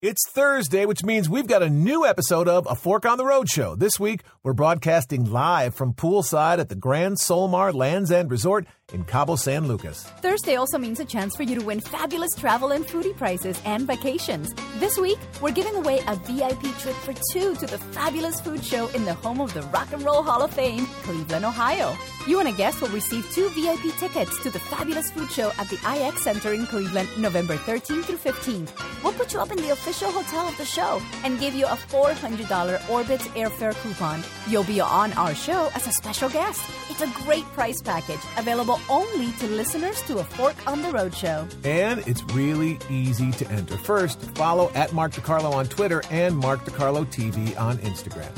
It's Thursday, which means we've got a new episode of A Fork on the Road show. This week, we're broadcasting live from poolside at the Grand Solmar Lands End Resort in Cabo San Lucas. Thursday also means a chance for you to win fabulous travel and foodie prizes and vacations. This week, we're giving away a VIP trip for two to the fabulous food show in the home of the Rock and Roll Hall of Fame, Cleveland, Ohio. You and a guest will receive two VIP tickets to the fabulous food show at the IX Center in Cleveland, November 13th through 15th. We'll put you up in the official hotel of the show and give you a $400 Orbitz airfare coupon. You'll be on our show as a special guest. It's a great price package available only to listeners to a Fork on the Road show. And it's really easy to enter. First, follow at Mark DeCarlo on Twitter and Mark DeCarlo TV on Instagram.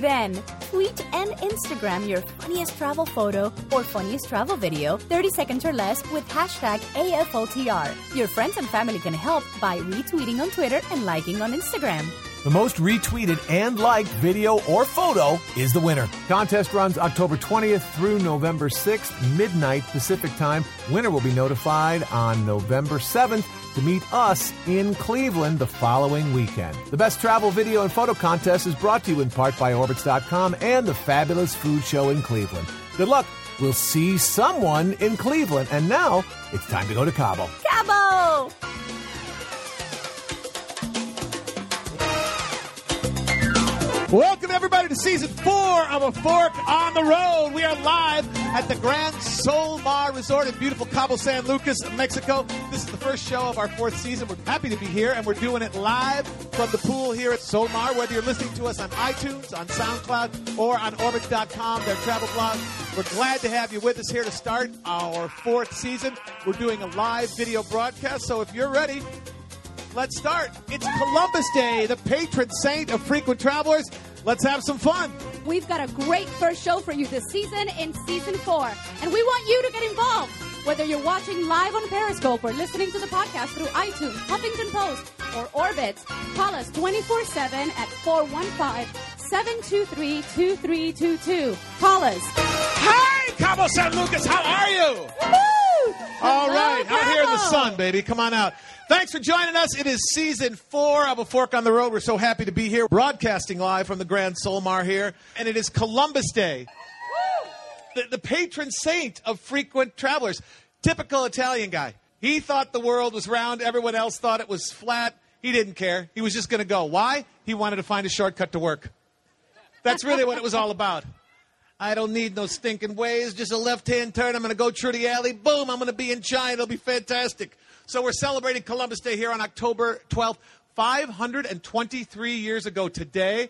Then, tweet and Instagram your funniest travel photo or funniest travel video, 30 seconds or less, with hashtag AFOTR. Your friends and family can help by retweeting on Twitter and liking on Instagram. The most retweeted and liked video or photo is the winner. Contest runs October 20th through November 6th, midnight Pacific time. Winner will be notified on November 7th to meet us in Cleveland the following weekend. The Best Travel Video and Photo Contest is brought to you in part by Orbitz.com and the Fabulous Food Show in Cleveland. Good luck. We'll see someone in Cleveland. And now it's time to go to Cabo. Cabo! Welcome, everybody, to season four of A Fork on the Road. We are live at the Grand Solmar Resort in beautiful Cabo San Lucas, Mexico. This is the first show of our fourth season. We're happy to be here, and we're doing it live from the pool here at Solmar. Whether you're listening to us on iTunes, on SoundCloud, or on Orbitz.com, their travel blog, we're glad to have you with us here to start our fourth season. We're doing a live video broadcast, so if you're ready, Let's start. It's Columbus Day, the patron saint of frequent travelers. Let's have some fun. We've got a great first show for you this season in season four, and we want you to get involved. Whether you're watching live on Periscope or listening to the podcast through iTunes, Huffington Post, or Orbitz, call us 24 7 at 415 723 2322. Call us. Hi, Cabo San Lucas. How are you? All right, out here in the sun, baby. Come on out. Thanks for joining us. It is season four of A Fork on the Road. We're so happy to be here, broadcasting live from the Grand Solmar here. And it is Columbus Day, the, the patron saint of frequent travelers. Typical Italian guy. He thought the world was round, everyone else thought it was flat. He didn't care. He was just going to go. Why? He wanted to find a shortcut to work. That's really what it was all about. I don't need no stinking ways, just a left hand turn. I'm going to go through the alley. Boom, I'm going to be in China. It'll be fantastic. So we're celebrating Columbus Day here on October 12th. 523 years ago today,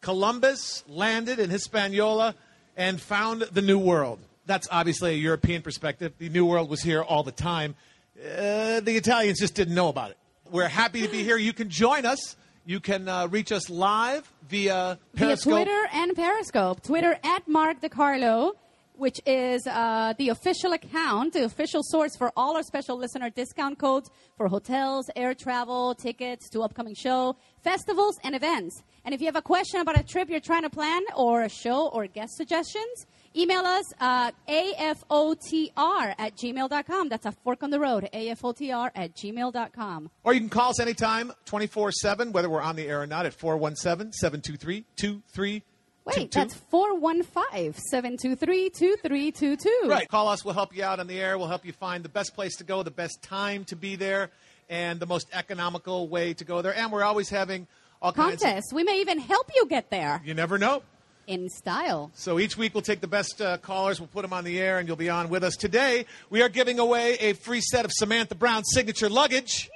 Columbus landed in Hispaniola and found the New World. That's obviously a European perspective. The New World was here all the time. Uh, the Italians just didn't know about it. We're happy to be here. You can join us. You can uh, reach us live via Periscope. Via Twitter and Periscope. Twitter at Mark DeCarlo, which is uh, the official account, the official source for all our special listener discount codes for hotels, air travel, tickets to upcoming show, festivals, and events. And if you have a question about a trip you're trying to plan or a show or guest suggestions, email us uh, afotr at gmail.com. That's a fork on the road, afotr at gmail.com. Or you can call us anytime, 24 7, whether we're on the air or not, at 417 723 2322. Wait, that's 415 723 2322. Right. Call us. We'll help you out on the air. We'll help you find the best place to go, the best time to be there, and the most economical way to go there. And we're always having all kinds Contests. We may even help you get there. You never know. in style. So each week we'll take the best uh, callers, we'll put them on the air, and you'll be on with us. Today we are giving away a free set of Samantha Brown signature luggage.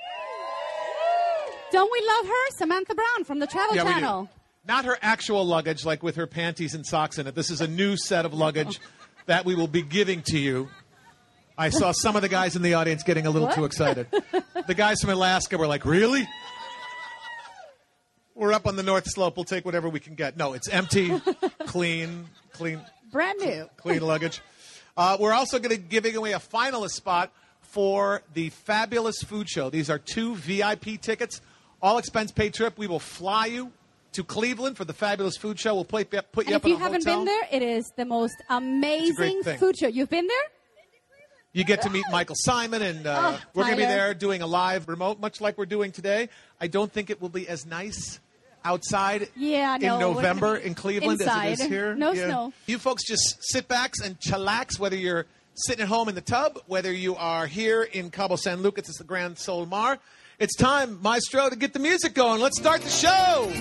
Don't we love her? Samantha Brown from the Travel Yeah. Channel. Not her actual luggage, like with her panties and socks in it. This is a new set of luggage that we will be giving to you. I saw some of the guys in the audience getting a little What? too excited. The guys from Alaska were like, "Really? We're up on the North Slope. We'll take whatever we can get." No, it's empty, clean, clean, Brand new. clean luggage. Uh, we're also going to be giving away a finalist spot for the fabulous food show. These are two VIP tickets, all expense paid trip. We will fly you to Cleveland for the fabulous food show. We'll put, put you And up if you in haven't hotel. been there, it is the most amazing food show. You've been there? You get to meet Michael Symon, and uh, Oh, we're going to be there doing a live remote, much like we're doing today. I don't think it will be as nice outside Yeah, in no, we're November in Cleveland as it is here. No Yeah. snow. You folks just sit back and chillax, whether you're sitting at home in the tub, whether you are here in Cabo San Lucas, it's the Grand Solmar. It's time, Maestro, to get the music going. Let's start the show.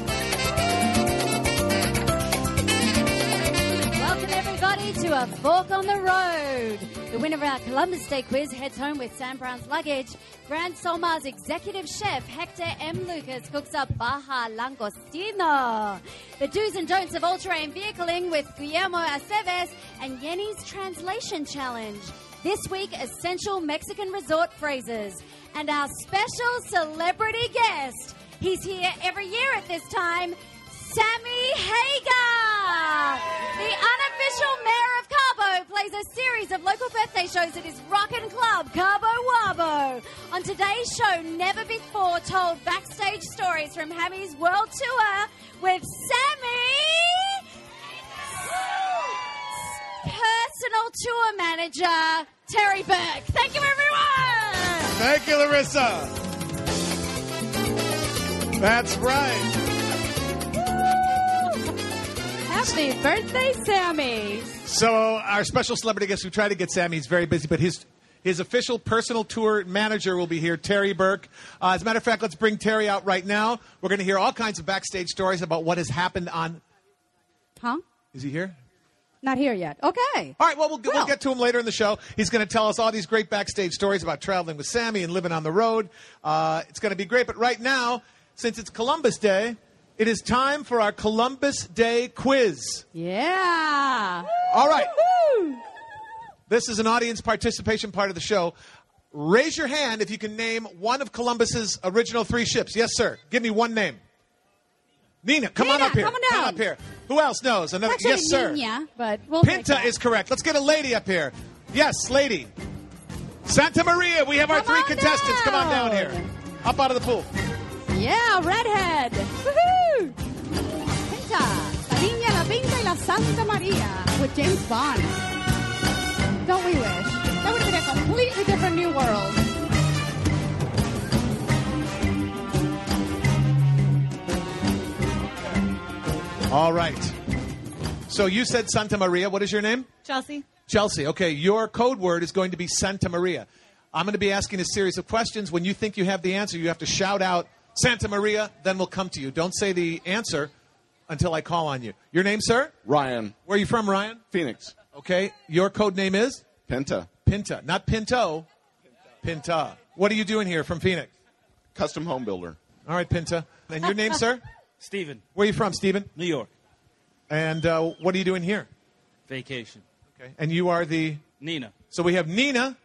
Welcome, everybody, to A Fork on the Road. The winner of our Columbus Day quiz heads home with Sam Brown's luggage. Grand Solmar's executive chef, Hector M. Lucas, cooks up Baja Langostino. The do's and don'ts of all terrain vehicling with Guillermo Aceves and Yeni's Translation Challenge. This week, essential Mexican resort phrases. And our special celebrity guest. He's here every year at this time. Sammy Hagar! The unofficial mayor of Cabo plays a series of local birthday shows at his Rockin' Club, Cabo Wabo. On today's show, never before told backstage stories from Hammy's world tour with Sammy! Personal tour manager, Terry Burke. Thank you, everyone! Thank you, Larissa. That's right. Happy birthday, Sammy. So our special celebrity guest, we tried to get Sammy. He's very busy, but his his official personal tour manager will be here, Terry Burke. Uh, as a matter of fact, let's bring Terry out right now. We're going to hear all kinds of backstage stories about what has happened on. Huh? Is he here? Not here yet. Okay. All right, well, we'll, we'll Well. get to him later in the show. He's going to tell us all these great backstage stories about traveling with Sammy and living on the road. Uh, it's going to be great. But right now, since it's Columbus Day, it is time for our Columbus Day quiz. Yeah. All right. This is an audience participation part of the show. Raise your hand if you can name one of Columbus's original three ships. Yes, sir. Give me one name. Nina, come on up here. come on down. up here. Who else knows? Another. Actually, yes, sir. Nina, but we'll Pinta is correct. Let's get a lady up here. Yes, lady. Santa Maria. We have our three on contestants. Come on down here. Up out of the pool. Yeah, redhead. Woohoo! Pinta, la Niña, la Pinta, y la Santa Maria with James Bond. Don't we wish? That would have been a completely different new world. All right. So you said Santa Maria. What is your name? Chelsea. Chelsea. Okay, your code word is going to be Santa Maria. I'm going to be asking a series of questions. When you think you have the answer, you have to shout out Santa Maria, then we'll come to you. Don't say the answer until I call on you. Your name, sir? Ryan Where are you from, Ryan? Phoenix Okay. Your code name is Pinta. Pinta, not Pinto. Pinta. What are you doing here from Phoenix? custom home builder. All right, Pinta. And your name, sir? Steven, Where are you from, Stephen? New York. And uh, what are you doing here? Vacation. Okay. And you are the. Nina. So we have Nina,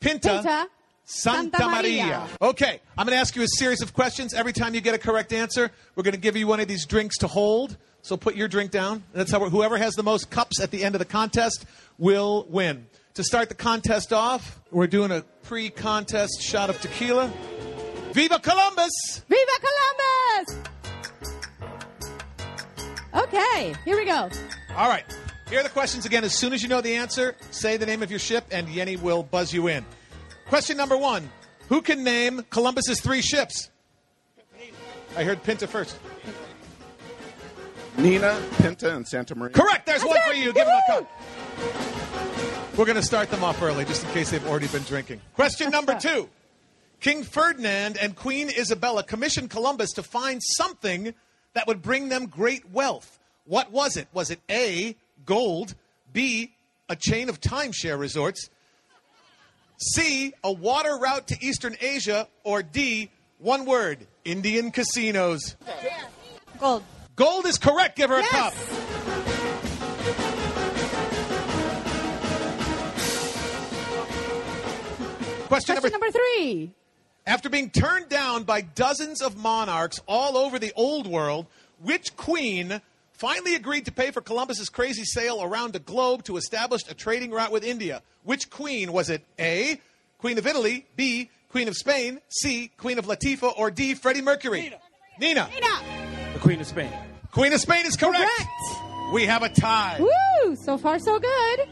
Pinta, Pinta, Santa, Santa Maria. Maria. Okay, I'm going to ask you a series of questions. Every time you get a correct answer, we're going to give you one of these drinks to hold. So put your drink down. That's how whoever has the most cups at the end of the contest will win. To start the contest off, we're doing a pre-contest shot of tequila. Viva Columbus! Viva Columbus! Okay, here we go. All right. Here are the questions again. As soon as you know the answer, say the name of your ship, and Yeni will buzz you in. Question number one Who can name Columbus's three ships? I heard Pinta first. Nina, Pinta, and Santa Maria. Correct. There's one That's for it. you. Give him a Woo! cup. We're going to start them off early, just in case they've already been drinking. Question number two King Ferdinand and Queen Isabella commissioned Columbus to find something that would bring them great wealth. What was it? Was it A, gold, B, a chain of timeshare resorts, C, a water route to Eastern Asia, or D, one word, Indian casinos? Gold. Gold is correct. Give her a cup. Question, Question number, number three. After being turned down by dozens of monarchs all over the old world, which queen finally agreed to pay for Columbus's crazy sail around the globe to establish a trading route with India? Which queen was it? A. Queen of Italy, B. Queen of Spain, C. Queen of Latifah, or D. Freddie Mercury? Nina. Nina. Nina. The Queen of Spain. Queen of Spain is correct. Correct. We have a tie. Woo! So far, so good.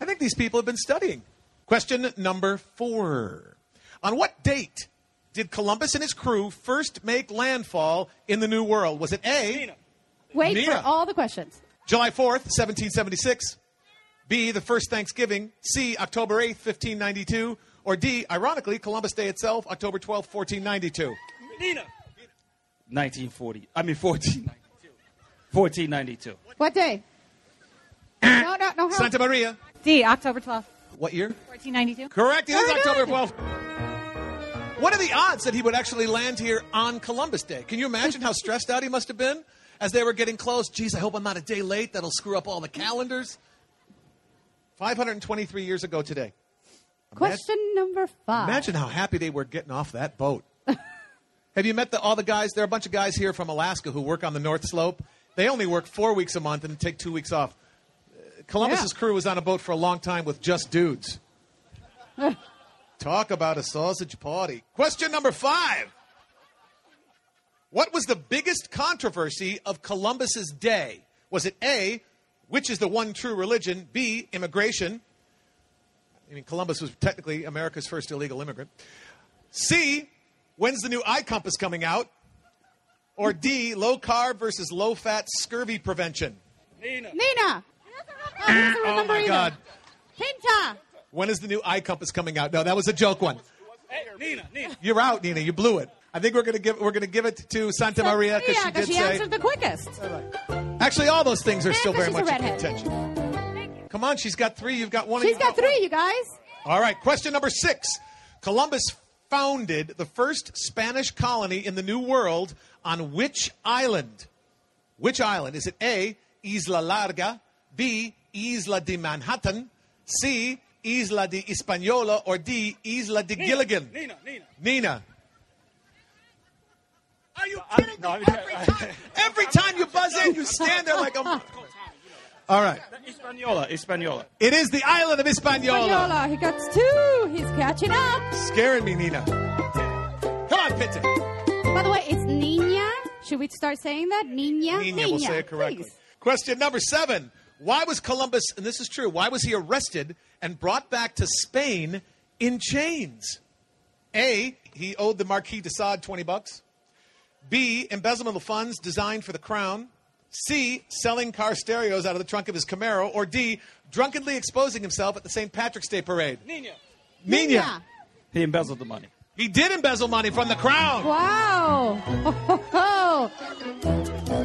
I think these people have been studying. Question number four. On what date did Columbus and his crew first make landfall in the New World? Was it A, Wait Nina. for all the questions. July 4th, 1776, B, the first Thanksgiving, C, October 8th, 1592, or D, ironically, Columbus Day itself, October 12th, 1492? Nina. 1940. I mean 1492. 1492. What day? no, no, no. help. Santa Maria. D, October 12th, What year? 1492. Correct. It is Very October good. 12th. What are the odds that he would actually land here on Columbus Day? Can you imagine how stressed out he must have been as they were getting close? Geez, I hope I'm not a day late. That'll screw up all the calendars. 523 years ago today. Question number five. Imagine how happy they were getting off that boat. Have you met the, all the guys? There are a bunch of guys here from Alaska who work on the North Slope. They only work four weeks a month and take two weeks off. Uh, Columbus's Yeah. crew was on a boat for a long time with just dudes. Talk about a sausage party. Question number five. What was the biggest controversy of Columbus's day? Was it A, which is the one true religion? B, immigration. I mean, Columbus was technically America's first illegal immigrant. C, when's the new eye compass coming out? Or D, low carb versus low fat scurvy prevention. Nina. Nina. he doesn't Oh remember my either. God. Pinta. When is the new eye compass coming out? No, that was a joke one. Nina, Nina. You're out, Nina. You blew it. I think we're gonna give we're gonna give it to Santa Maria because she did she say. answered the quickest. Actually, all those things are Yeah, still 'cause very she's a much in redhead. contention. Come on, she's got three. You've got one. and She's you've got three, you guys. All right, question number six. Columbus founded the first Spanish colony in the New World on which island? Which island? Is it A, Isla Larga, B, Isla de Manhattan, C, Isla de Hispaniola, or D, Isla de Gilligan? Nina, Nina. Nina. Are you kidding me? I- Every time, every time you buzz in, you stand there like a. All right. Hispaniola, Hispaniola. It is the island of Hispaniola. Yola, he got two. He's catching up. Scaring me, Nina. Come on, Pitte. By the way, it's Nina. Should we start saying that? Nina? Nina, we'll say it correctly. please. Question number seven. Why was Columbus, and this is true, why was he arrested and brought back to Spain in chains? A, he owed the Marquis de Sade 20 bucks. B, embezzlement of funds designed for the crown. C, selling car stereos out of the trunk of his Camaro. Or D, drunkenly exposing himself at the St. Patrick's Day parade. Nina. Nina. Nina. He embezzled the money. He did embezzle money from the crown. Wow.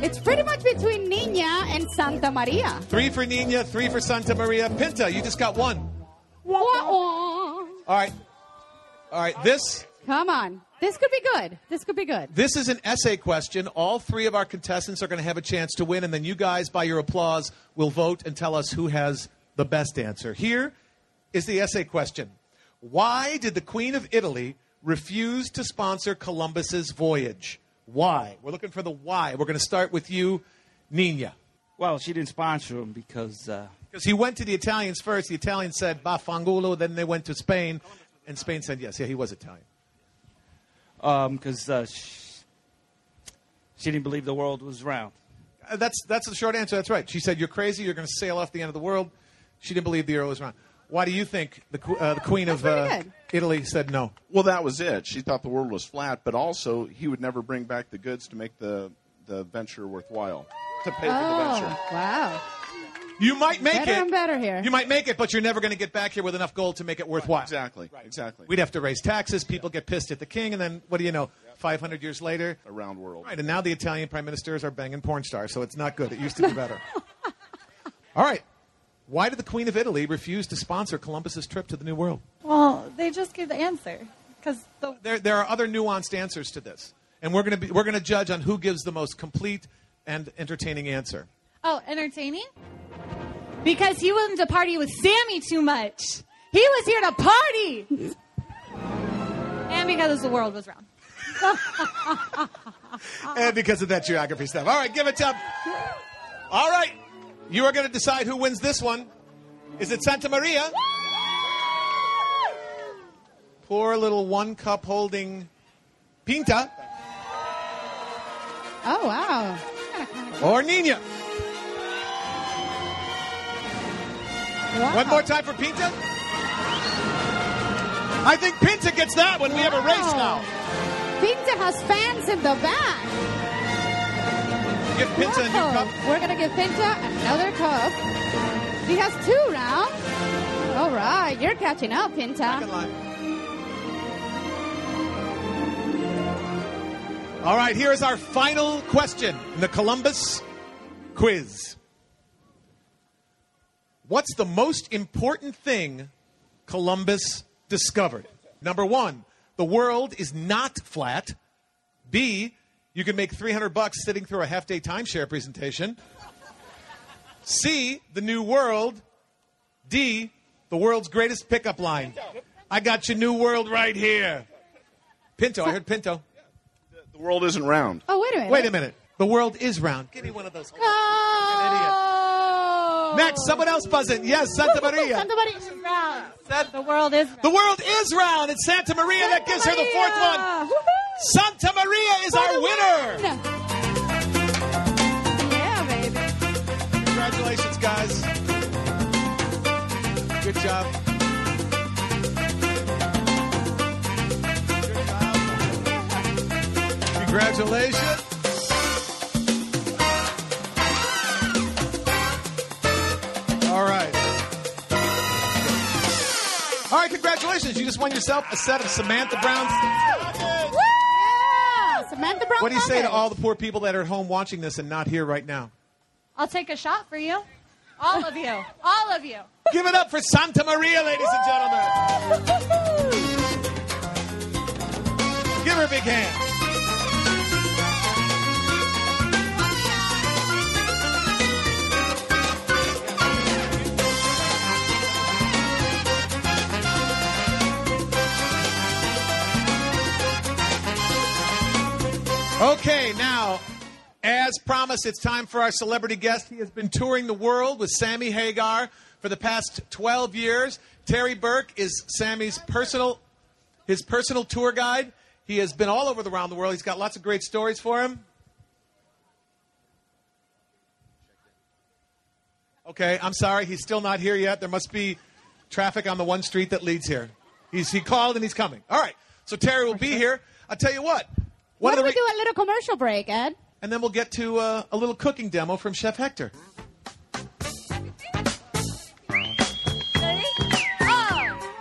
It's pretty much between Nina and Santa Maria. Three for Nina, three for Santa Maria. Pinta, you just got one. Wah-wah. All right. All right. This Come on. This could be good. This could be good. this is an essay question. All three of our contestants are going to have a chance to win, and then you guys, by your applause, will vote and tell us who has the best answer. Here is the essay question: Why did the Queen of Italy refuse to sponsor Columbus's voyage? Why? We're looking for the why. We're going to start with you, Nina. Well, she didn't sponsor him because uh, Because he went to the Italians first. The Italians said Bafangulo. Then they went to Spain, and Spain said yes. Yeah, he was Italian. Um, cause, uh, she, she didn't believe the world was round. Uh, That's that's the short answer. That's right. She said you're crazy. You're going to sail off the end of the world. She didn't believe the earth was round. Why do you think the qu- uh, the Queen of That's uh, good. Italy said no? Well, that was it. She thought the world was flat, but also he would never bring back the goods to make the, the venture worthwhile, to pay for the venture. Oh, wow. You might make Better it. and better here. You might make it, but you're never going to get back here with enough gold to make it worthwhile. Exactly. Right. Exactly. We'd have to raise taxes. People get pissed at the king, and then what do you know? 500 years later, around round world. Right, and now the Italian prime ministers are banging porn stars, so it's not good. It used to be better. All right. Why did the Queen of Italy refuse to sponsor Columbus's trip to the New World? Well, they just gave the answer because the There, there are other nuanced answers to this, and we're going to be we're going to judge on who gives the most complete and entertaining answer. Oh entertaining because he wanted to party with Sammy too much. He was here to party, and because the world was round. and because of that geography stuff. All right, give it up. All right, you are going to decide who wins this one. Is it Santa Maria? Poor little one cup holding Pinta Oh, wow. or Nina? Wow. One more time for Pinta. I think Pinta gets that one. We have a race now. Pinta has fans in the back. Give Pinta a new cup. We're gonna give Pinta another cup. He has two now. All right, you're catching up, Pinta. All right, here is our final question in the Columbus quiz. What's the most important thing Columbus discovered? Number one, the world is not flat. B, you can make 300 bucks sitting through a half day timeshare presentation. C, the new world. D, the world's greatest pickup line. I got your new world right here. Pinto, I heard Pinto. The world isn't round. Oh, wait a minute. Wait a minute. The world is round. Give me one of those. Oh. Next, someone else buzzing. Yes, Santa Maria. Santa Maria is round. The world is The world is round. It's Santa Maria that gives her the fourth one. Woohoo. Santa Maria is our winner. Yeah, baby. Congratulations, guys. Good job. Good job. Congratulations. Congratulations. You just won yourself a set of Samantha Brown's. Yeah, Samantha Brown. What do you say to all the poor people that are at home watching this and not here right now? I'll take a shot for you. All of you. All of you. Give it up for Santa Maria, ladies and gentlemen. Give her a big hand. Okay, now, as promised, it's time for our celebrity guest. He has been touring the world with Sammy Hagar for the past 12 years. Terry Burke is Sammy's personal his personal tour guide. He has been all over the around the world. He's got lots of great stories for him. Okay, I'm sorry, he's still not here yet. There must be traffic on the one street that leads here. He's he called and he's coming. All right, so Terry will be here. I'll tell you what. One Why don't the we do a little commercial break, Ed? and then we'll get to uh, a little cooking demo from Chef Hector.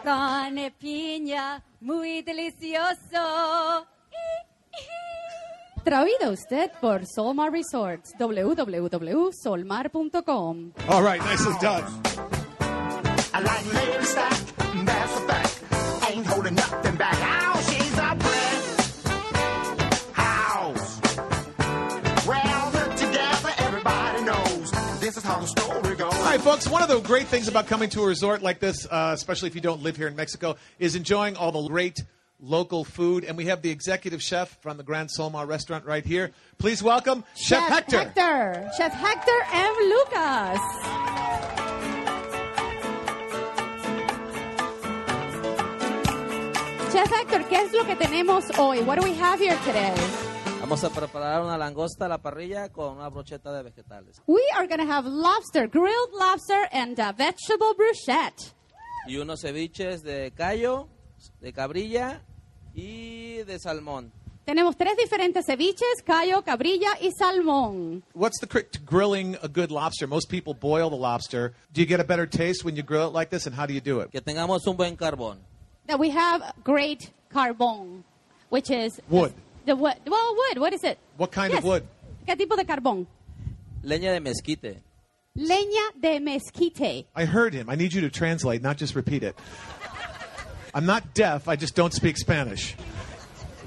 Con piña, muy delicioso. Traído usted por Solmar Resorts, www.solmar.com. All right, nicely done. I like lady stack, that's a fact. Ain't holding nothing back. This is how the story goes. All right, folks, one of the great things about coming to a resort like this, uh, especially if you don't live here in Mexico, is enjoying all the great local food. And we have the executive chef from the Grand Solmar restaurant right here. Please welcome Chef, Hector. Hector. Chef Hector M. Lucas. Chef Hector, ¿qué es lo que tenemos hoy? What do we have here today? Vamos a preparar una langosta a la parrilla con una brocheta de vegetales We are going to have lobster, grilled lobster, and a vegetable bruschetta. y unos ceviches de callo, de cabrilla y de salmón. Tenemos tres diferentes ceviches, callo, cabrilla y salmón. What's the trick to grilling a good lobster? Most people boil the lobster. Do you get a better taste when you grill it like this, and how do you do it? Que tengamos un buen carbón. That we have great carbón, which is Wood. The wood. Well, wood. What is it? What kind Yes. of wood? ¿Qué tipo de carbón? Leña de mezquite. Leña de mezquite. I heard him. I need you to translate, not just repeat it. I'm not deaf. I just don't speak Spanish.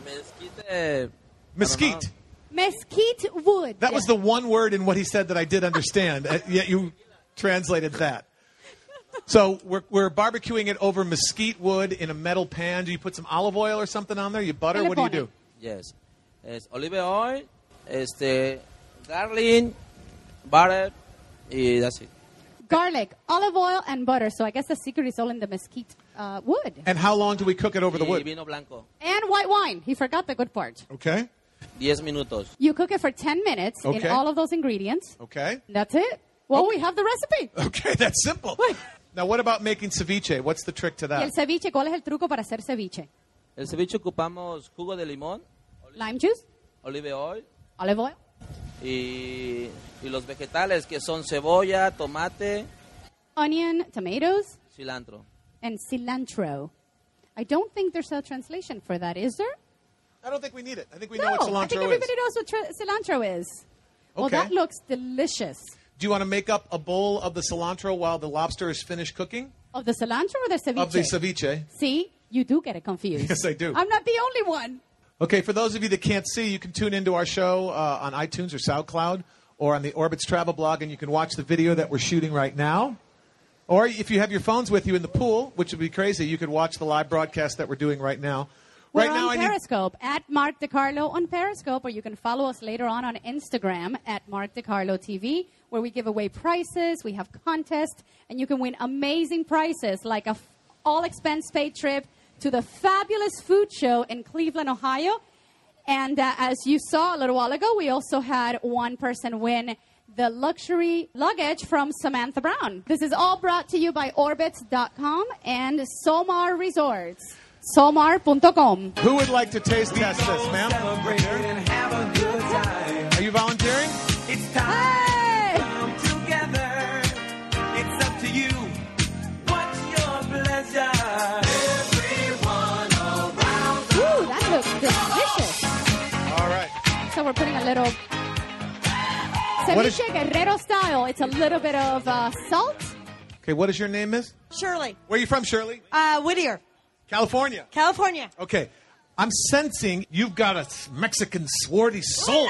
Mezquite. Mesquite. Mesquite wood. That was the one word in what he said that I did understand, yet you translated that. So we're, we're barbecuing it over mesquite wood in a metal pan. Do you put some olive oil or something on there? You butter? What do you do? Yes. Es olive oil, este, garlic, butter y that's it. Garlic, olive oil, and butter. So I guess the secret is all in the mesquite uh, wood. And how long do we cook it over the Y wood? vino blanco. And white wine. He forgot the good part. Okay. 10 minutos. You cook it for 10 minutes Okay. in all of those ingredients. Okay. That's it. Well, we have the recipe. Okay, that's simple. Now, what about making ceviche? What's the trick to Y el that? ceviche, ¿cuál es el truco para hacer ceviche? El ceviche ocupamos jugo de limón, Lime juice, olive oil olive oil, y, y los vegetales que son cebolla, tomate, onion, tomatoes, cilantro. and cilantro. I don't think there's a translation for that, is there? I don't think we need it. I think we no, know what I think everybody is. knows what tra- cilantro is. Okay. Well, that looks delicious. Do you want to make up a bowl of the cilantro while the lobster is finished cooking? Of the cilantro or the ceviche? Of the ceviche. See, you do get it confused. Yes, I do. I'm not the only one. Okay, for those of you that can't see, you can tune into our show uh, on iTunes or SoundCloud or on the Orbitz Travel blog, and you can watch the video that we're shooting right now. Or if you have your phones with you in the pool, which would be crazy, you could watch the live broadcast that we're doing right now. We're right on now, I need, Periscope at Mark DeCarlo on Periscope, or you can follow us later on on Instagram at Mark DeCarlo TV, where we give away prizes, we have contests, and you can win amazing prizes like a f- all expense paid trip to the fabulous food show in Cleveland, Ohio. And uh, as you saw a little while ago, we also had one person win the luxury luggage from Samantha Brown. This is all brought to you by Orbitz.com and Solmar Resorts. Solmar.com. who would like to taste test this, ma'am? Are you volunteering? It's time to So we're putting a little What is- ceviche guerrero style. It's a little bit of uh, salt. Okay, what is your name, Miss? Shirley. Where are you from, Shirley? Uh, Whittier, California. California. Okay. I'm sensing you've got a Mexican swarty soul.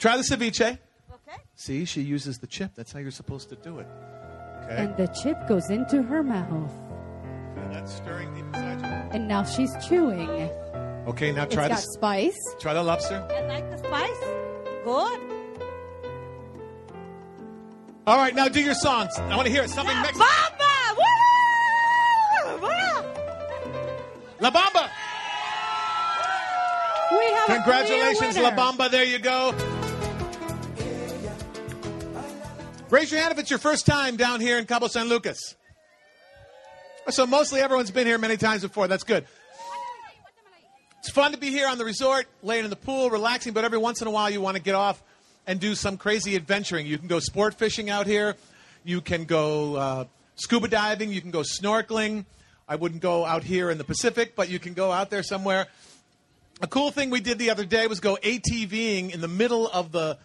Try the ceviche. Okay. See, she uses the chip. That's how you're supposed to do it. Okay. And the chip goes into her mouth. And now she's chewing. Okay, now It's try got this. spice. Try the lobster. I like the spice. Good. All right, now do your songs. I want to hear it. Something Mexican. Bamba! Woo! Woo! La Bamba. We have Congratulations, clear La. Bamba. There you go. Raise your hand if it's your first time down here in Cabo San Lucas. So mostly everyone's been here many times before. That's good. It's fun to be here on the resort, laying in the pool, relaxing, but every once in a while you want to get off and do some crazy adventuring. You can go sport fishing out here. You can go uh, scuba diving. You can go snorkeling. I wouldn't go out here in the Pacific, but you can go out there somewhere. A cool thing we did the other day was go ATVing in the middle of the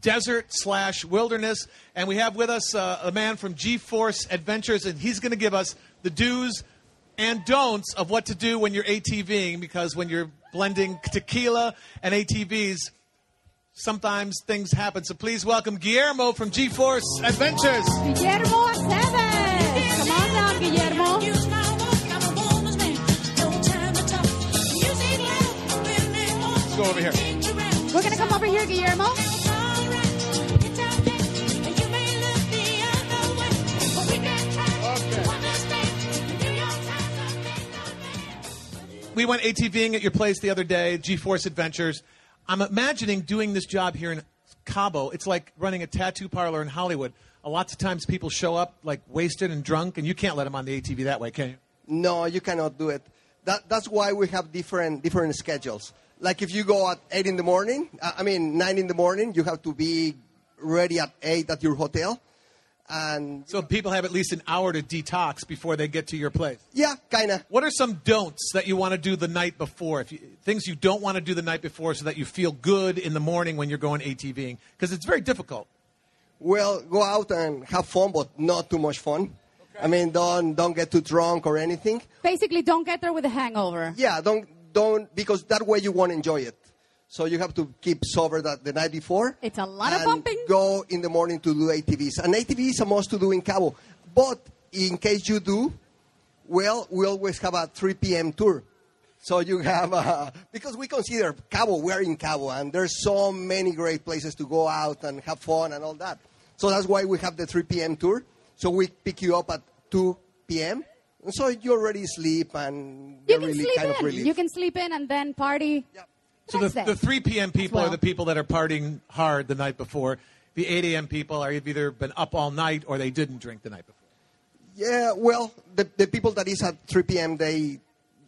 desert slash wilderness, and we have with us uh, a man from G-Force Adventures, and he's going to give us the do's and don'ts of what to do when you're ATVing, because when you're blending tequila and ATVs, sometimes things happen. So please welcome Guillermo from G-Force Adventures. Guillermo Aceves. Come on down, Guillermo. Let's go over here. We're going to come over here, Guillermo. We went ATVing at your place the other day, G-Force Adventures. I'm imagining doing this job here in Cabo. It's like running a tattoo parlor in Hollywood. A lots of times people show up like wasted and drunk, and you can't let them on the ATV that way, can you? No, you cannot do it. That, that's why we have different different schedules. Like if you go at eight in the morning, I mean nine in the morning, you have to be ready at eight at your hotel. And So people have at least an hour to detox before they get to your place. yeah, kind of. What are some don'ts that you want to do the night before? If you, things you don't want to do the night before, so that you feel good in the morning when you're going ATVing, because it's very difficult. Well, go out and have fun, but not too much fun. I mean, don't don't get too drunk or anything. Basically, don't get there with a hangover. Yeah, don't don't because that way you won't enjoy it. So you have to keep sober that the night before. It's a lot of and bumping. Go in the morning to do ATVs. And ATV is a must to do in Cabo. But in case you do, well, we always have a 3 p.m. tour. So you have, uh, because we consider Cabo, we're in Cabo, and there's so many great places to go out and have fun and all that. So that's why we have the 3 p.m. tour. So we pick you up at 2 p.m. And so you already sleep and You can really sleep kind of in. You can sleep in and then party. So the, the 3 p.m. people well. are the people that are partying hard the night before. the 8 a.m. people are either been up all night or they didn't drink the night before. Yeah, well, the, the people that is at 3 p.m., they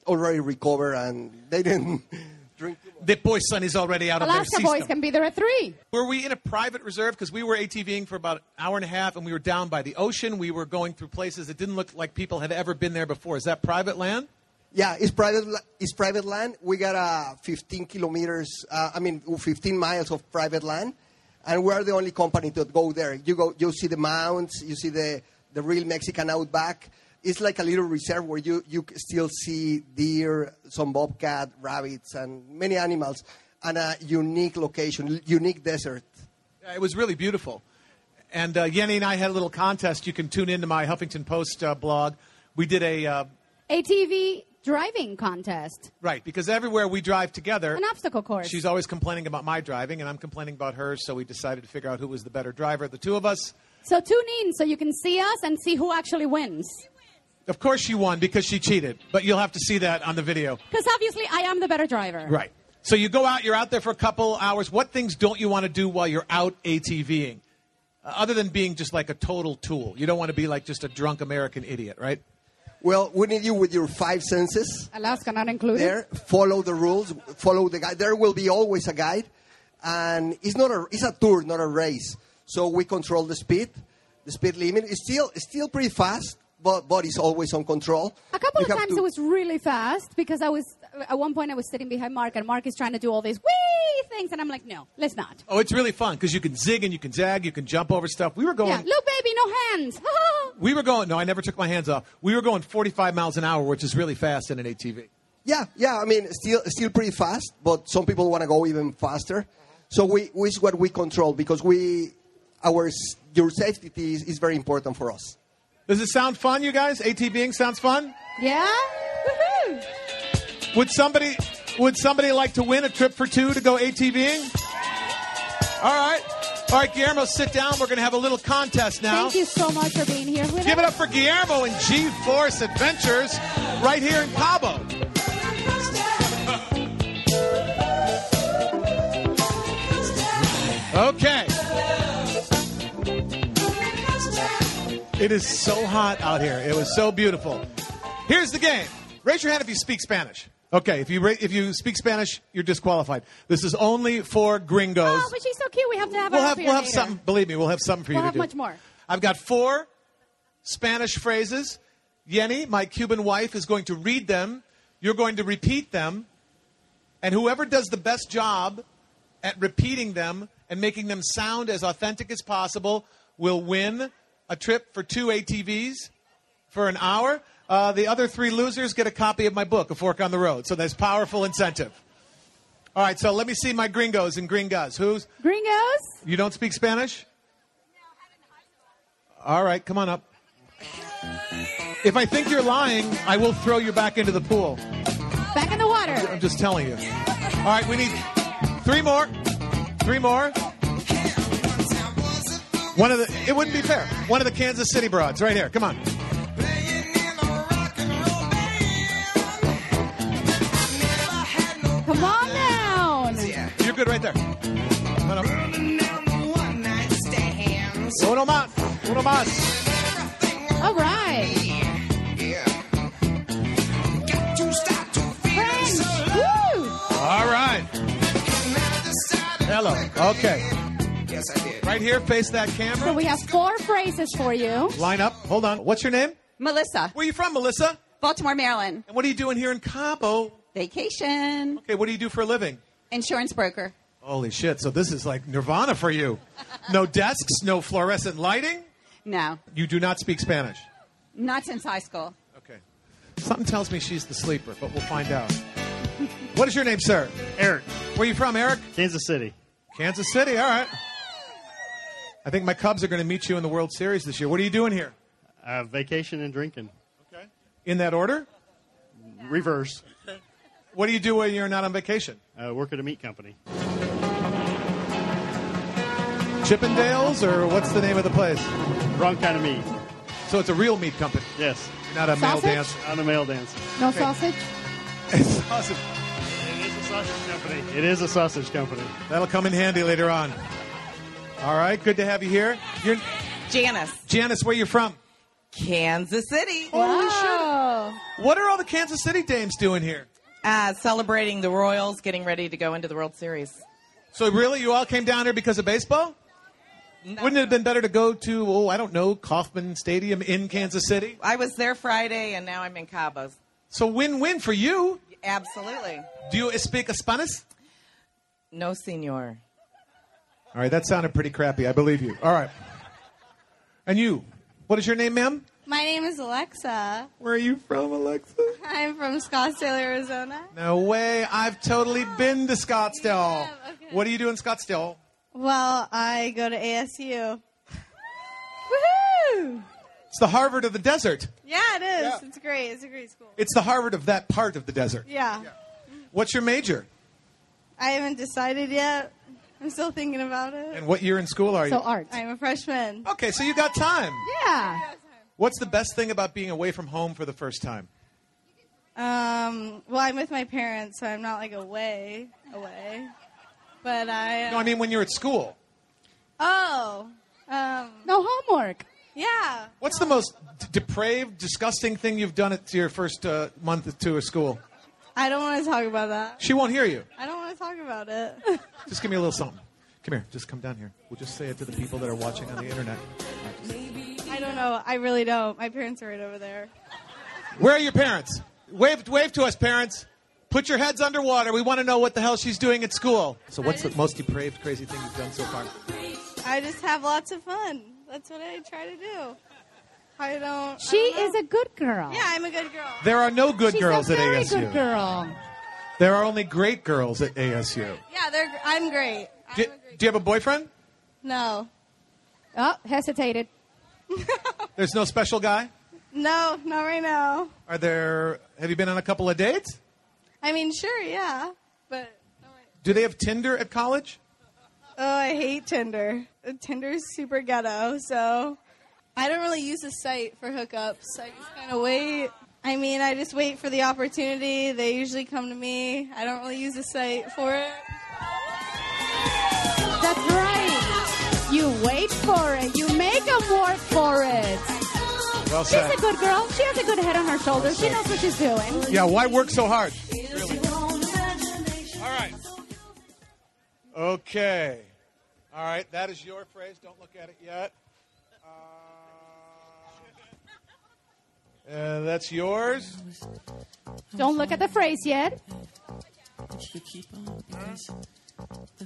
already recover and they didn't drink. The boy son is already out of their Alaska system. boys can be there at three. Were we in a private reserve? Because we were ATVing for about an hour and a half, and we were down by the ocean. We were going through places that didn't look like people had ever been there before. Is that private land? Yeah, it's private. It's private land. We got uh, 15 kilometers. Uh, I mean, 15 miles of private land, and we're the only company to go there. You go, you see the mounts, you see the the real Mexican outback. It's like a little reserve where you you still see deer, some bobcat, rabbits, and many animals, and a unique location, unique desert. Yeah, it was really beautiful. And uh, Yeni and I had a little contest. You can tune into my Huffington Post uh, blog. We did a uh, ATV driving contest. right because everywhere we drive together, An obstacle course. she's always complaining about my driving, and I'm complaining about hers. So we decided to figure out who was the better driver. The two of us. So tune in so you can see us and see who actually wins. Of course, she won because she cheated, but you'll have to see that on the video. Because obviously I am the better driver. Right. So you go out, you're out there for a couple hours. What things don't you want to do while you're out ATVing? Uh, other than being just like a total tool. You don't want to be like just a drunk American idiot, right? Well, we need you with your five senses. Alaska not included. there follow the rules follow the guide there will be always a guide and it's not a it's a tour not a race so we control the speed the speed limit is still it's still pretty fast but but it's always on control A couple You of times to- it was really fast because I was at one point I was sitting behind Mark and Mark is trying to do all these wee things and I'm like, no, let's not. Oh, it's really fun because you can zig and you can zag, you can jump over stuff. We were going. Yeah, look, baby, no hands. We were going. No, I never took my hands off. We were going 45 miles an hour, which is really fast in an ATV. yeah yeah i mean still still pretty fast but some people want to go even faster so we which is what we control because we our your safety is, is very important for us Does it sound fun, you guys? ATVing sounds fun. yeah? Would somebody would somebody like to win a trip for two to go ATVing? All right. All right, Guillermo, sit down. We're going to have a little contest now. Thank you so much for being here with Give it up for Guillermo and G Force Adventures right here in Cabo. Okay. It is so hot out here. It was so beautiful. Here's the game. Raise your hand if you speak Spanish. Okay, if you if you speak Spanish, you're disqualified. This is only for gringos. Oh, but she's so cute. We have to have we'll have we'll have later. something. Believe me, we'll have something for you We'll to have do. much more. I've got four Spanish phrases. Yeni, my Cuban wife, is going to read them. You're going to repeat them. And whoever does the best job at repeating them and making them sound as authentic as possible will win a trip for two ATVs for an hour. Uh, the other three losers get a copy of my book, A Fork on the Road. So there's powerful incentive. All right, so let me see my gringos and gringas. Who's Gringos? you don't speak Spanish? All right, come on up. If I think you're lying, I will throw you back into the pool. Back in the water. I'm just telling you. All right, we need three more. Three more. One of the, it wouldn't be fair. One of the Kansas City broads, right here. Come on. Good right there. Up. Uno más. Uno más. All right. Woo! All right. Hello. Okay. Yes, I did. Right here, face that camera. So we have four phrases for you. Line up. Hold on. What's your name? Melissa. Where you from, Melissa? Baltimore, Maryland. And what are you doing here in Cabo? Vacation. Okay, what do you do for a living? Insurance broker. Holy shit. So this is like nirvana for you. No desks, no fluorescent lighting. No, You do not speak Spanish. not since high school. Okay. Something tells me she's the sleeper, but we'll find out. What is your name, sir? Eric. Where are you from, Eric? Kansas City. Kansas City, all right. I think my Cubs are going to meet you in the World Series this year. What are you doing here? Uh, vacation and drinking. Okay. In that order? Reverse. What do you do when you're not on vacation? Uh, work at a meat company. Chippendales, or what's the name of the place? Wrong kind of meat. So it's a real meat company. Yes. You're not a male Sausage? dancer. Not a male dancer. No Okay. sausage? Sausage. It is a sausage company. It is a sausage company. That'll come in handy later on. All right, good to have you here. You're Janice. Janice, where you from? Kansas City. Holy shit. What are all the Kansas City dames doing here? Uh, celebrating the Royals, getting ready to go into the World Series. So really, you all came down here because of baseball? Wouldn't it have been better to go to, oh, I don't know, Kauffman Stadium in Kansas City? I was there Friday, and now I'm in Cabos. So win-win for you. Absolutely. Do you speak Spanish? No, senor. All right, that sounded pretty crappy. I believe you. All right. And you, what is your name, ma'am? My name is Alexa. Where are you from, Alexa? I'm from Scottsdale, Arizona. No way. I've totally oh, been to Scottsdale. What do you do in Scottsdale? Well, I go to ASU. Woohoo! It's the Harvard of the desert. Yeah, it is. It's great. It's a great school. It's the Harvard of that part of the desert. Yeah. What's your major? I haven't decided yet. I'm still thinking about it. And what year in school are you? So art. I'm a freshman. Okay, so you got time. Yeah. What's the best thing about being away from home for the first time? Um. Well, I'm with my parents, so I'm not like away, away. But I. No, I mean when you're at school. Oh. Um. No homework. Yeah. What's the most d- depraved, disgusting thing you've done at your first uh, month to a school? I don't want to talk about that. She won't hear you. I don't want to talk about it. Just give me a little something. Come here. Just come down here. We'll just say it to the people that are watching on the internet. I don't know. I really don't. My parents are right over there. Where are your parents? Wave, wave to us, parents. Put your heads underwater. We want to know what the hell she's doing at school. So, what's the most depraved, crazy thing you've done so far? I just have lots of fun. That's what I try to do. I don't. She is a good girl. Yeah, I'm a good girl. There are no good She's girls a at very ASU. good girl. There are only great girls at ASU. Yeah, they're. I'm great. Do, do you have a boyfriend? No, Oh, hesitated. There's no special guy? no, not right now. Are there, have you been on a couple of dates? I mean, sure, yeah, but Do they have Tinder at college? oh, I hate Tinder. Uh, Tinder's super ghetto, so I don't really use the site for hookups. I just kind of wait. I mean, I just wait for the opportunity. They usually come to me. I don't really use the site for it. That's right. You wait for it. You make them work for it. Well She's said. a good girl. She has a good head on her shoulders. She knows what she's doing. Yeah, why work so hard? All right. Okay. All right, that is your phrase. Don't look at it yet. Uh, uh, that's yours. Don't look at the phrase yet.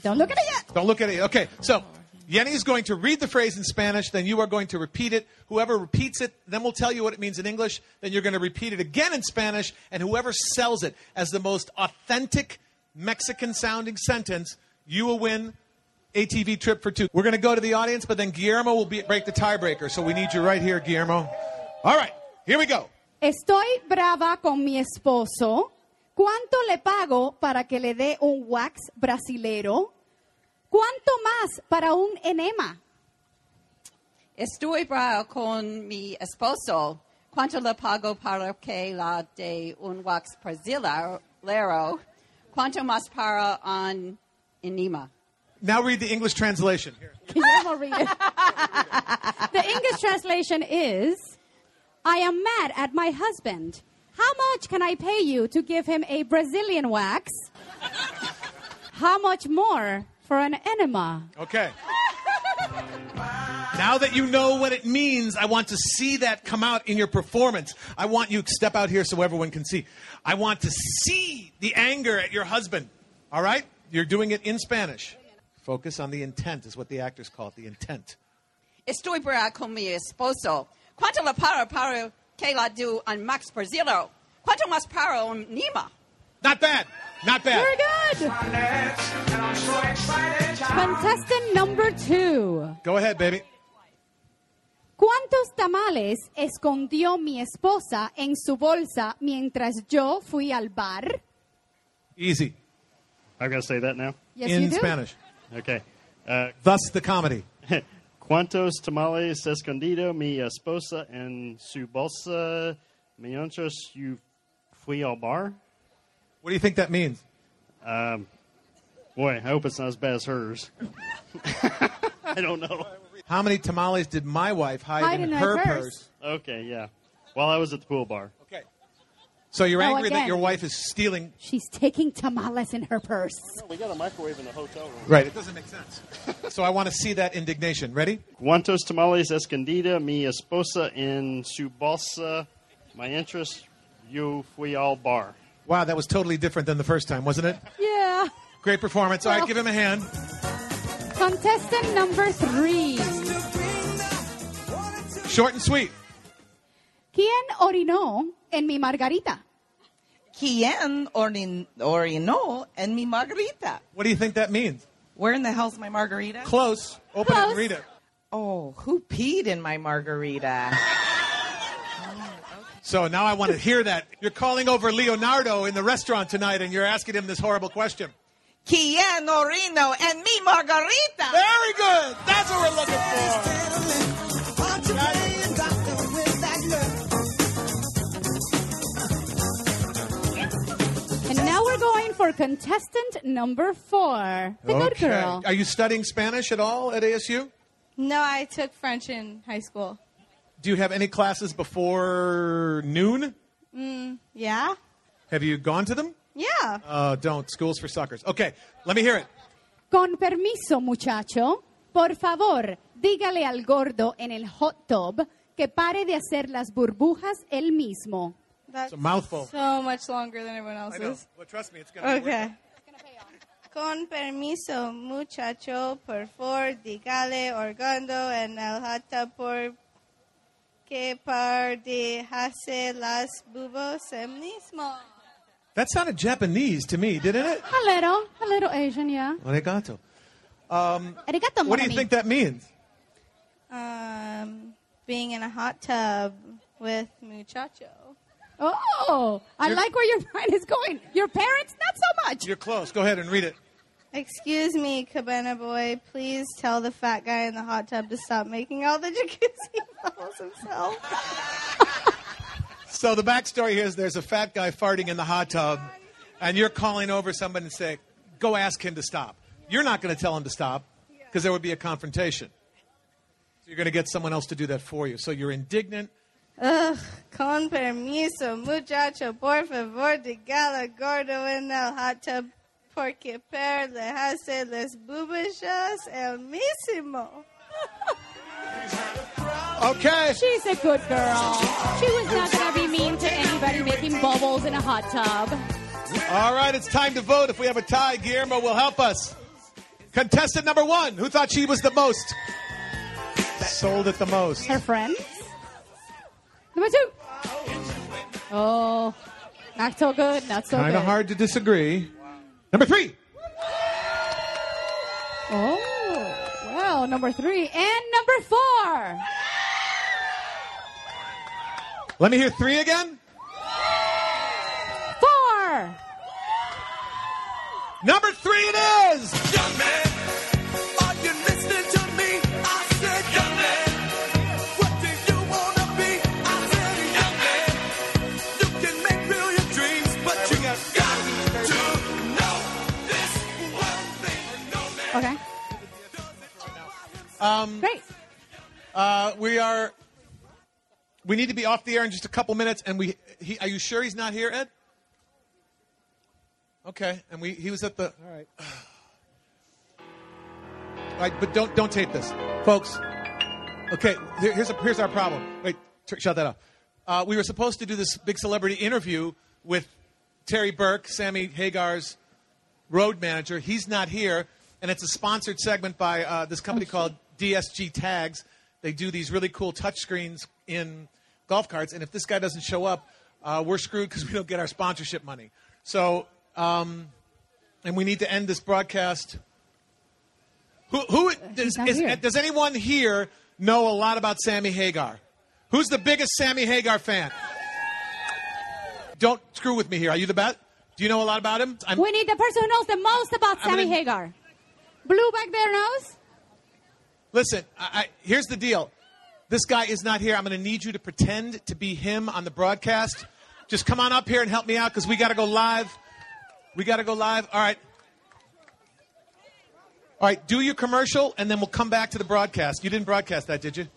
Don't look at it yet. Don't look at it. Okay, so Yeni is going to read the phrase in Spanish, then you are going to repeat it. Whoever repeats it, then we'll tell you what it means in English. Then you're going to repeat it again in Spanish, and whoever sells it as the most authentic Mexican sounding sentence, you will win ATV trip for two. We're going to go to the audience, but then Guillermo will be, break the tiebreaker. So we need you right here, Guillermo. All right, here we go. Estoy brava con mi esposo. ¿Cuánto le pago para que le dé un wax brasilero? ¿Cuánto más para un enema? Estoy bravo con mi esposo. ¿Cuánto le pago para que la de un wax brasilero? ¿Cuánto más para un enema? Now read the English translation. Here. Guillermo, read it. the English translation is I am mad at my husband. How much can I pay you to give him a Brazilian wax? How much more for an enema? Okay. Now that you know what it means, I want to see that come out in your performance. I want you to step out here so everyone can see. I want to see the anger at your husband. All right? You're doing it in Spanish. Focus on the intent, is what the actors call it the intent. Estoy brava con mi esposo. ¿Cuánto la pago para que la de un wax brasilero? ¿Cuánto más para un enema? Not bad. Not bad. Very good. Contestant number two. Go ahead, baby. ¿Cuántos tamales escondió mi esposa en su bolsa mientras yo fui al bar? Easy. I've got to say that now? Yes, in you do. Spanish. Okay. Uh, Thus the comedy. ¿Cuántos tamales escondido mi esposa en su bolsa mientras yo fui al bar? What do you think that means? Um, boy, I hope it's not as bad as hers. I don't know. How many tamales did my wife hide, Hide in, in her her purse? purse. Okay, yeah. While I was at the pool bar. Okay. So you're Oh, angry that again. your wife is stealing. She's taking tamales in her purse. We got a microwave in the hotel room. Right. It doesn't make sense. so I want to see that indignation. Ready? ¿Cuántos tamales escondida mi esposa en su bolsa? My interest, yo fui al bar. Wow, that was totally different than the first time, wasn't it? Yeah. Great performance. All right, give him a hand. Contestant number three. Short and sweet. ¿Quién orinó en mi margarita? ¿Quién orin- orinó en mi margarita? What do you think that means? Where in the hell's my margarita? Close. Open it and read it. Oh, who peed in my margarita? So now I want to hear that. You're calling over Leonardo in the restaurant tonight and you're asking him this horrible question. ¿Quién orino and me, margarita? Very good. That's what we're looking for. And now we're going for contestant number four. The good girl. Are you studying Spanish at all at ASU? No, I took French in high school. Do you have any classes before noon? Mm, yeah? Have you gone to them? Yeah. Uh, don't. Schools for suckers. Okay, let me hear it. Con permiso, muchacho. Por favor, dígale al gordo en el hot tub que pare de hacer las burbujas él mismo. That's a mouthful. So much longer than everyone I know. else's. Well, trust me, it's going to be Okay. Con permiso, muchacho, por favor, dígale orgando en el hot tub por que par de hacer las bubos mismo. That sounded Japanese to me, didn't it? A little, a little Asian, yeah. Arigato. Um, Arigato, what do you think that means? Um, being in a hot tub with muchacho. Oh, I You're- like where your mind is going. Your parents, not so much. You're close. Go ahead and read it. Excuse me, Cabana boy. Please tell the fat guy in the hot tub to stop making all the jacuzzi bubbles himself. So the backstory here is there's a fat guy farting in the hot tub, and you're calling over someone and say, "Go ask him to stop." You're not going to tell him to stop because there would be a confrontation. So you're going to get someone else to do that for you. So you're indignant. Ugh, con permiso, muchacho, por favor, dígale gordo en el hot tub porque per le hace las bubachas el mismo. Okay. She's a good girl. She was not going to be mean to anybody making bubbles in a hot tub. All right, it's time to vote. If we have a tie, Guillermo will help us. Contestant number one, who thought she was the most? Sold it the most. Her friends. Number two. Oh, not so good, not so good. Kind good. of hard to disagree. Number three. Oh, well, number three. And number four. Let me hear three again. Four. Number three it is. Young man, Um, Great. Uh, we are. We need to be off the air in just a couple minutes, and we. He, are you sure he's not here, Ed? Okay, and we. He was at the. All right. All right, but don't don't tape this, folks. Okay, here- here's a, here's our problem. Wait, t- shut that off. Uh, we were supposed to do this big celebrity interview with Terry Burke, Sammy Hagar's road manager. He's not here, and it's a sponsored segment by uh, this company called DSG Tags. They do these really cool touchscreens in golf carts, and if this guy doesn't show up, uh, we're screwed because we don't get our sponsorship money. So, um, and we need to end this broadcast. Who, who does, is, does anyone here know a lot about Sammy Hagar? Who's the biggest Sammy Hagar fan? Don't screw with me here. Are you the best? Do you know a lot about him? I'm, we need the person who knows the most about I'm Sammy gonna- Hagar. Blue back there knows? Listen, I, I, here's the deal. This guy is not here. I'm going to need you to pretend to be him on the broadcast. Just come on up here and help me out because we got to go live. We got to go live. All right. All right, do your commercial, and then we'll come back to the broadcast. You didn't broadcast that, did you?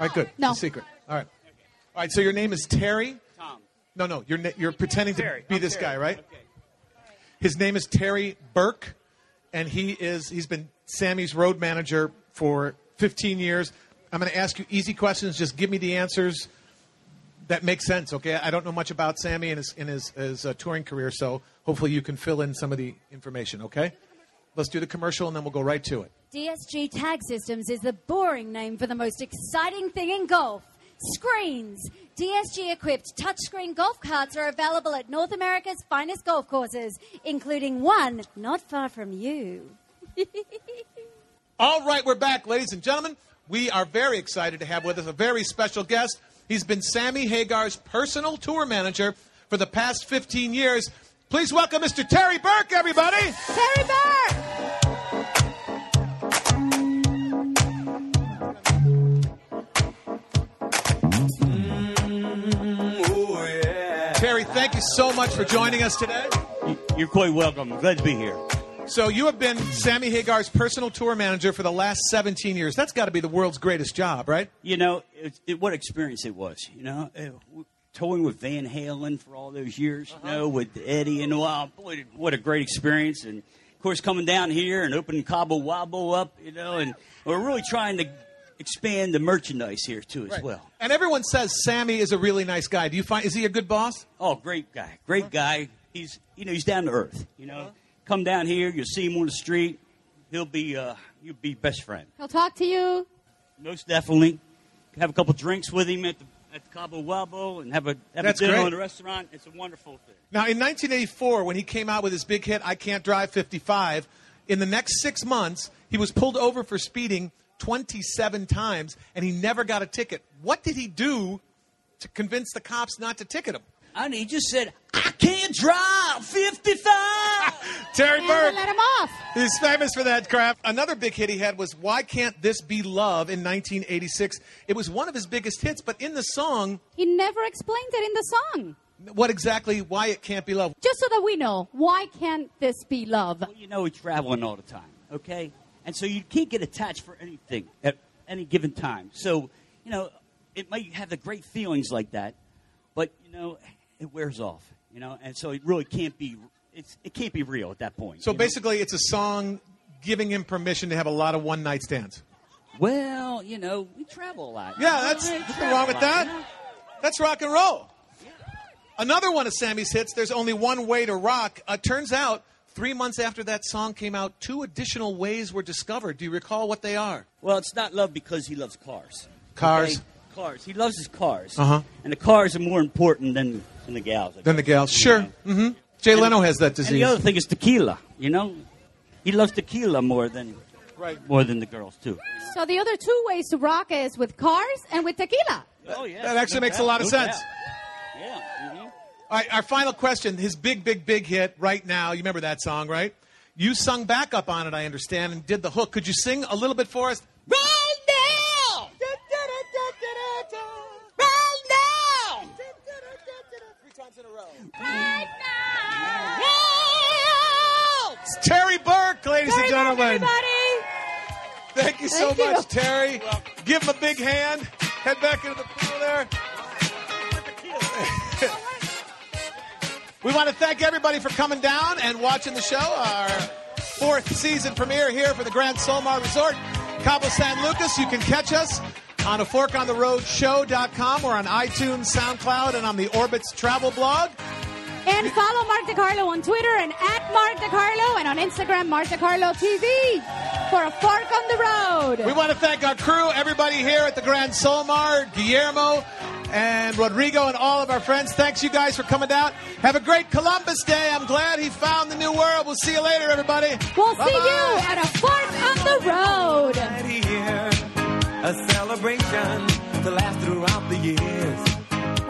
All right, good. No. It's a secret. All right. All right, so your name is Terry? Tom. No, no, you're, you're pretending to be I'm this Terry. guy, right? Okay. His name is Terry Burke, and he is he's been Sammy's road manager for 15 years. I'm going to ask you easy questions. Just give me the answers that make sense. Okay, I don't know much about Sammy and his in his, his uh, touring career, so hopefully you can fill in some of the information. Okay, let's do the commercial and then we'll go right to it. DSG Tag Systems is the boring name for the most exciting thing in golf. Screens. DSG equipped touchscreen golf carts are available at North America's finest golf courses, including one not far from you. All right, we're back, ladies and gentlemen. We are very excited to have with us a very special guest. He's been Sammy Hagar's personal tour manager for the past 15 years. Please welcome Mr. Terry Burke, everybody. Terry Burke! Mm, oh, Terry, thank you so much for joining us today. You're quite welcome. Glad to be here. So, you have been Sammy Hagar's personal tour manager for the last 17 years. That's got to be the world's greatest job, right? You know, it, it, what experience it was. You know, uh, w- touring with Van Halen for all those years. You uh-huh. know, with Eddie and wow, boy, what a great experience! And of course, coming down here and opening Cabo Wabo up. You know, and we're really trying to expand the merchandise here too as Right. well. And everyone says Sammy is a really nice guy. Do you find is he a good boss? Oh, great guy, great uh-huh. guy. He's you know he's down to earth. You know, uh-huh. Come down here, you'll see him on the street. He'll be uh, you'll be best friend. He'll talk to you. Most definitely. Have a couple drinks with him at the at the Cabo Wabo and have a have That's a dinner great. in the restaurant. It's a wonderful thing. Now, in 1984, when he came out with his big hit, I Can't Drive 55, in the next six months, he was pulled over for speeding 27 times, and he never got a ticket. What did he do to convince the cops not to ticket him? And he just said, I can't drive 55. Terry And Burke. let him off. He's famous for that crap. Another big hit he had was Why Can't This Be Love in 1986. It was one of his biggest hits, but in the song, He never explained it in the song. what exactly why it can't be love? Just so that we know, why can't this be love? Well, you know, we're traveling all the time, okay? And so you can't get attached for anything at any given time. So, you know, it might have the great feelings like that, but, you know, it wears off, you know? And so it really can't be, it's, it can't be real at that point. So you know? basically, it's a song giving him permission to have a lot of one night stands. Well, you know, we travel a lot. Yeah, that's nothing wrong with lot, that. you know? That's rock and roll. Another one of Sammy's hits, There's Only One Way to Rock. Uh, turns out, three months after that song came out, two additional ways were discovered. Do you recall what they are? Well, it's not love because he loves cars. Cars. Okay? Cars. He loves his cars. Uh-huh. And the cars are more important than, than the gals. Than the gals. Sure. Mm hmm Jay Leno has that disease. And the other thing is tequila. You know, he loves tequila more than right. more than the girls too. So the other two ways to rock is with cars and with tequila. Oh yeah, That actually makes a lot of sense. Yeah. mhm. All right, our final question, his big, big, big hit right now. You remember that song, right? You sung backup on it, I understand, and did the hook. Could you sing a little bit for us? Right now. Right now. Three times in a row. Gentlemen. everybody. Thank you so Thank you. much, Terry. Give him a big hand. Head back into the pool there. we want to thank everybody for coming down and watching the show. Our fourth season premiere here for the Grand Solmar Resort, Cabo San Lucas. You can catch us on a forkontheroadshow.com or on iTunes, SoundCloud, and on the Orbitz travel blog. And follow Mark DeCarlo on Twitter and at Mark DeCarlo and on Instagram, Mark DeCarlo TV for a fork on the road. We want to thank our crew, everybody here at the Grand Solmar, Guillermo and Rodrigo, and all of our friends. Thanks, you guys, for coming out. Have a great Columbus Day. I'm glad he found the new world. We'll see you later, everybody. We'll see Bye-bye. you at a fork on the road. here, a celebration to last throughout the years.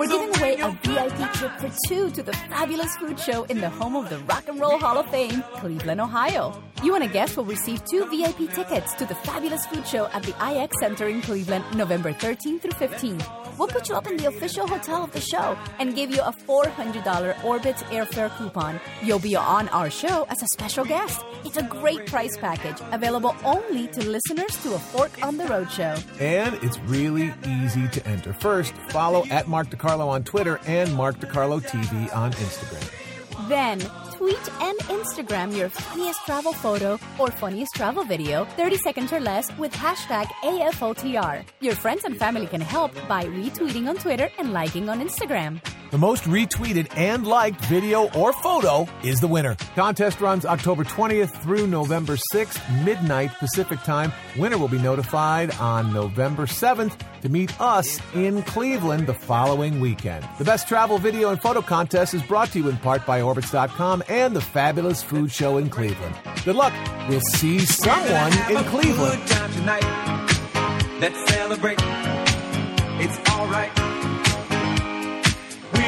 We're giving away a VIP trip for two to the fabulous food show in the home of the Rock and Roll Hall of Fame, Cleveland, Ohio. You and a guest will receive two VIP tickets to the fabulous food show at the IX Center in Cleveland, November 13th through 15th. we'll put you up in the official hotel of the show and give you a $400 Orbit airfare coupon. You'll be on our show as a special guest. It's a great price package, available only to listeners to a Fork on the Road show. And it's really easy to enter. First, follow at Mark DeCarlo on Twitter and Mark DeCarlo TV on Instagram. Then, tweet and Instagram your funniest travel photo or funniest travel video, 30 seconds or less, with hashtag AFOTR. Your friends and family can help by retweeting on Twitter and liking on Instagram. The most retweeted and liked video or photo is the winner. Contest runs October 20th through November 6th, midnight Pacific time. Winner will be notified on November 7th to meet us in Cleveland the following weekend. The best travel video and photo contest is brought to you in part by Orbitz.com and the Fabulous Food Show in Cleveland. Good luck. We'll see someone in celebrate. It's alright.